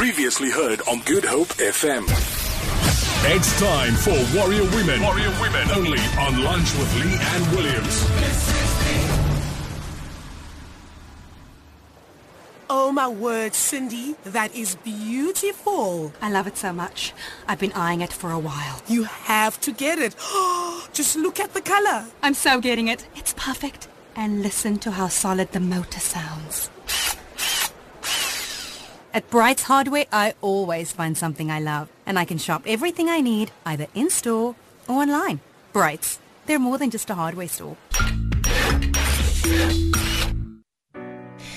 Previously heard on Good Hope FM. It's time for Warrior Women. Warrior Women. Only on Lunch with Leigh-Anne Williams. Oh my word, Cindy, that is beautiful. I love it so much. I've been eyeing it for a while. You have to get it. Just look at the color. I'm so getting it. It's perfect. And listen to how solid the motor sounds. At Bright's Hardware, I always find something I love. And I can shop everything I need either in-store or online. Bright's. They're more than just a hardware store.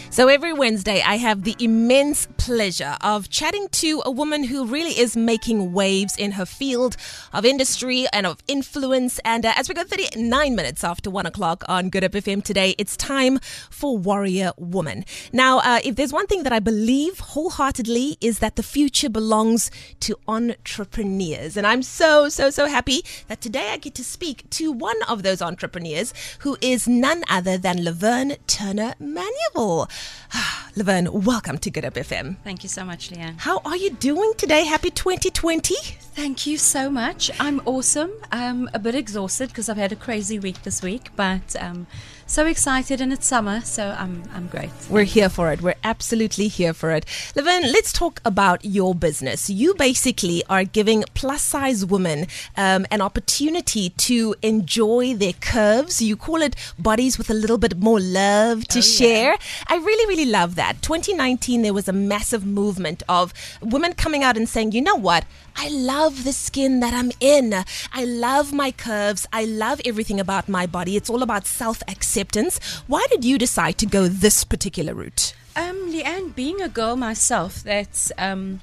So every Wednesday, I have the immense pleasure of chatting to a woman who really is making waves in her field of industry and of influence. And uh, as we go 39 minutes after one o'clock on Good Hope FM today, it's time for Warrior Woman. Now, uh, if there's one thing that I believe wholeheartedly is that the future belongs to entrepreneurs. And I'm so, so, so happy that today I get to speak to one of those entrepreneurs who is none other than Lavern Turner Manuel. Lavern, welcome to Good Hope FM. Thank you so much, Leigh-Anne. How are you doing today? Happy 2020. Thank you so much. I'm awesome. I'm a bit exhausted because I've had a crazy week this week, but um, so excited and it's summer, so I'm I'm great. We're here for it. We're absolutely here for it. Levin, let's talk about your business. You basically are giving plus size women um, an opportunity to enjoy their curves. You call it bodies with a little bit more love to Oh, yeah. share. I really, really love that. 2019, there was a massive movement of women coming out and saying, you know what? I love the skin that I'm in. I love my curves. I love everything about my body. It's all about self acceptance. Why did you decide to go this particular route? Um, Leigh-Anne, being a girl myself, that's um,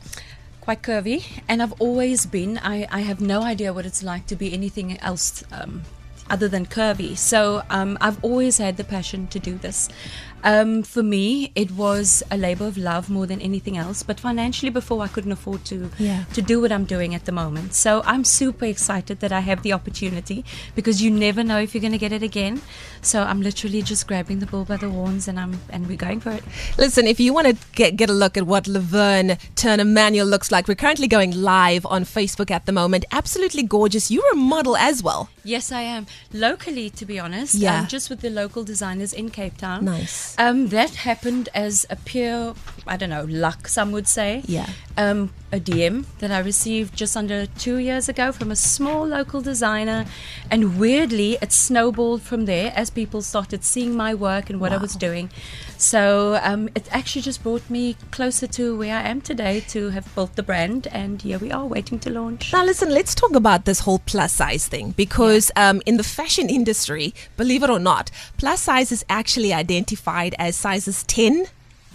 quite curvy, and I've always been. I, I have no idea what it's like to be anything else um, other than curvy. So um, I've always had the passion to do this. Um, for me, it was a labor of love more than anything else. But financially, before I couldn't afford to Yeah. to do what I'm doing at the moment. So I'm super excited that I have the opportunity because you never know if you're going to get it again. So I'm literally just grabbing the bull by the horns and I'm and we're going for it. Listen, if you want to get, get a look at what Lavern Turner Manuel looks like, we're currently going live on Facebook at the moment. Absolutely gorgeous. You're a model as well. Yes, I am locally, to be honest. Yeah. um, just with the local designers in Cape Town. Nice. Um, that happened as a pure, I don't know, luck. Some would say. Yeah. Um, a DM that I received just under two years ago from a small local designer, and weirdly, it snowballed from there as people started seeing my work and what I was doing. So um, it actually just brought me closer to where I am today to have built the brand, and here we are waiting to launch. Now, listen, let's talk about this whole plus size thing because um, in the fashion industry, believe it or not, plus size is actually identified as sizes 10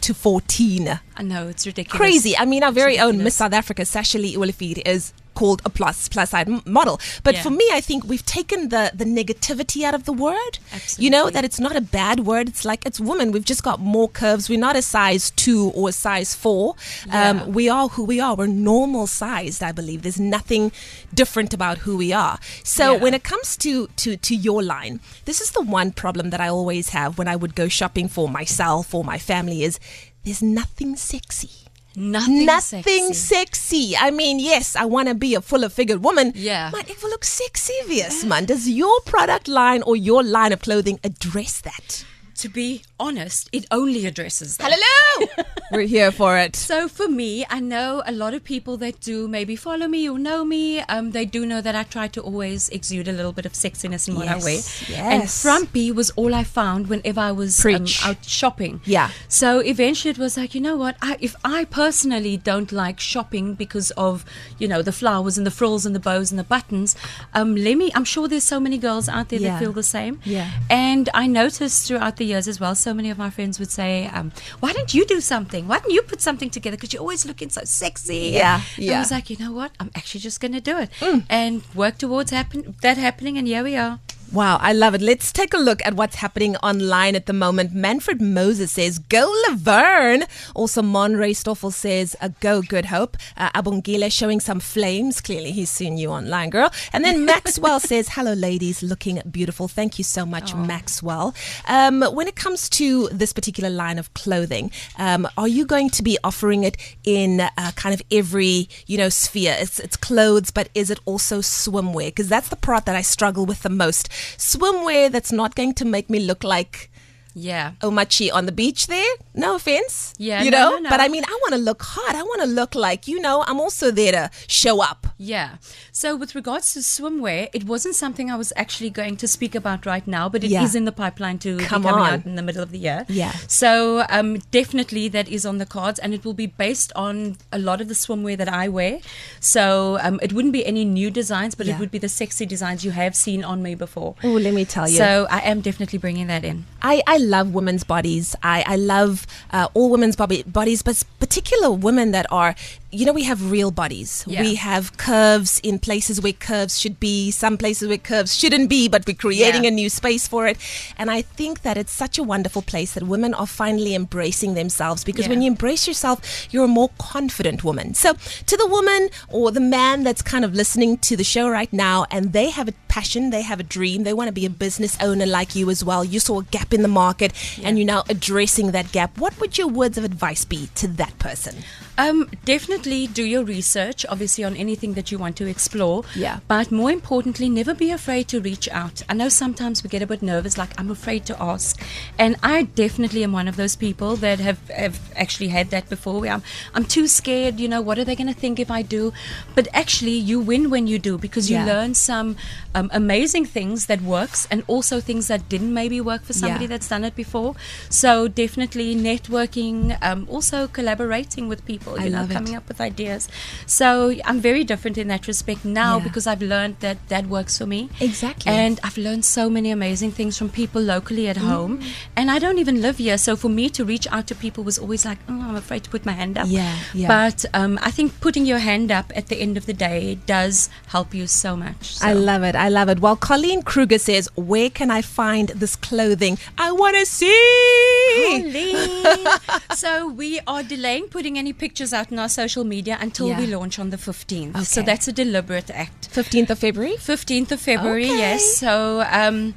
to 14. I know it's ridiculous. Crazy. I mean, our very own. Miss South Africa, Sasha-Lee Olivier, is called a plus plus size m- model. But Yeah. for me, I think we've taken the the negativity out of the word. You know that it's not a bad word. It's like it's woman. We've just got more curves. We're not a size two or a size four. Yeah. Um, we are who we are. We're normal sized. I believe there's nothing different about who we are. So Yeah. when it comes to to to your line, this is the one problem that I always have when I would go shopping for myself or my family is there's nothing sexy. Nothing, Nothing sexy. sexy. I mean, yes, I want to be a fuller figured woman. Yeah. But it will look sexy, yes, man. Does your product line or your line of clothing address that? To be honest, it only addresses that. Hello! We're here for it. So for me, I know a lot of people that do maybe follow me or know me. Um, they do know that I try to always exude a little bit of sexiness in what I wear. Yes, And frumpy was all I found whenever I was um, out shopping. Yeah. So eventually it was like, you know what? I, if I personally don't like shopping because of you know the flowers and the frills and the bows and the buttons, um, let me. I'm sure there's so many girls out there Yeah. that feel the same. Yeah. And I noticed throughout the years as well, so many of my friends would say, um, "Why don't you do something? Why don't you put something together? Because you're always looking so sexy." Yeah, And yeah. I was like, you know what? I'm actually just going to do it hmm. and work towards happen that happening. And here we are. Wow, I love it. Let's take a look at what's happening online at the moment. Manfred Moses says, Go Lavern. Also, Monray Stoffel says, Go Good Hope. Uh, Abongile showing some flames. Clearly, he's seen you online, girl. And then Maxwell says, Hello, ladies, looking beautiful. Thank you so much, Maxwell. Um, when it comes to this particular line of clothing, um, are you going to be offering it in uh, kind of every, you know, sphere? It's, it's clothes, but is it also swimwear? Because that's the part that I struggle with the most swimwear that's not going to make me look like Yeah. Omachi on the beach there. No offense. Yeah, You no, know? no, no. But I mean, I want to look hot. I want to look like, you know, I'm also there to show up. Yeah. So with regards to swimwear, it wasn't something I was actually going to speak about right now, but it is Yeah. in the pipeline to Come be coming on. out in the middle of the year. Yeah. So um, definitely that is on the cards, and it will be based on a lot of the swimwear that I wear. So um, it wouldn't be any new designs, but Yeah. it would be the sexy designs you have seen on me before. Oh, let me tell you. So I am definitely bringing that in. I, I love women's bodies. I, I love uh, all women's body, bodies, but particular women that are, you know, we have real bodies. Yeah. We have curves in places where curves should be, some places where curves shouldn't be, but we're creating Yeah. a new space for it. And I think that it's such a wonderful place that women are finally embracing themselves because Yeah. when you embrace yourself, you're a more confident woman. So, to the woman or the man that's kind of listening to the show right now and they have a passion, they have a dream, they want to be a business owner like you as well. You saw a gap in the market and you're now addressing that gap. What would your words of advice be to that person? Um, definitely do your research, obviously, on anything that you want to explore. Yeah. But more importantly, never be afraid to reach out. I know sometimes we get a bit nervous, like I'm afraid to ask, and I definitely am one of those people that have, have actually had that before. Where I'm I'm too scared. You know, what are they going to think if I do? But actually, you win when you do because you Yeah. learn some um, amazing things that works, and also things that didn't maybe work for somebody Yeah. that's done it before. So definitely networking, um, also collaborating with people, I you know, love it. coming up with ideas. So I'm very different in that respect now Yeah. because I've learned that that works for me. Exactly. And I've learned so many amazing things from people locally at home. Mm. And I don't even live here. So for me to reach out to people was always like, oh, I'm afraid to put my hand up. Yeah, yeah. But um, I think putting your hand up at the end of the day does help you so much. I love it. I love it. While Colleen Kruger says, Where can I find this clothing? I want to see. Colleen. so we are delaying putting any pictures out on our social media until Yeah. we launch on the 15th. So that's a deliberate act. 15th of February? 15th of February, Okay. yes. So um,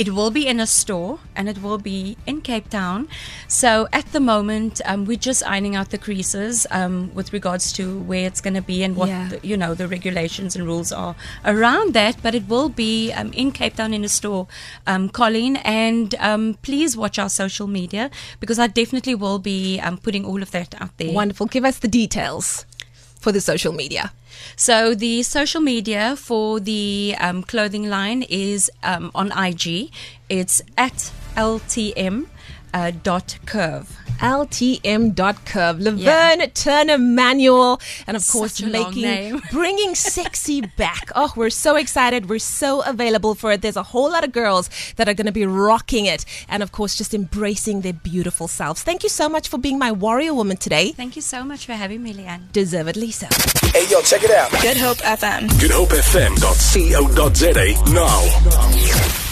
it will be in a store and it will be in Cape Town. So at the moment, um, we're just ironing out the creases um, with regards to where it's going to be and what Yeah. the, you know the regulations and rules are around that. But it will be um, in Cape Town in a store, um, Colleen. And um, please watch our social media because I definitely will be um, putting all of that out there. Wonderful. Give us the details for the social media. So the social media for the um, clothing line is um, on IG. It's at LTM uh, dot curve. LTM.curve. Lavern Turner Manuel. And of course, Such a making, bringing sexy back. Oh, we're so excited. We're so available for it. There's a whole lot of girls that are going to be rocking it. And of course, just embracing their beautiful selves. Thank you so much for being my warrior woman today. Thank you so much for having me, Leigh-Anne. Deservedly so. Hey, yo, check it out. Good Hope FM. GoodHopeFM.co.za now.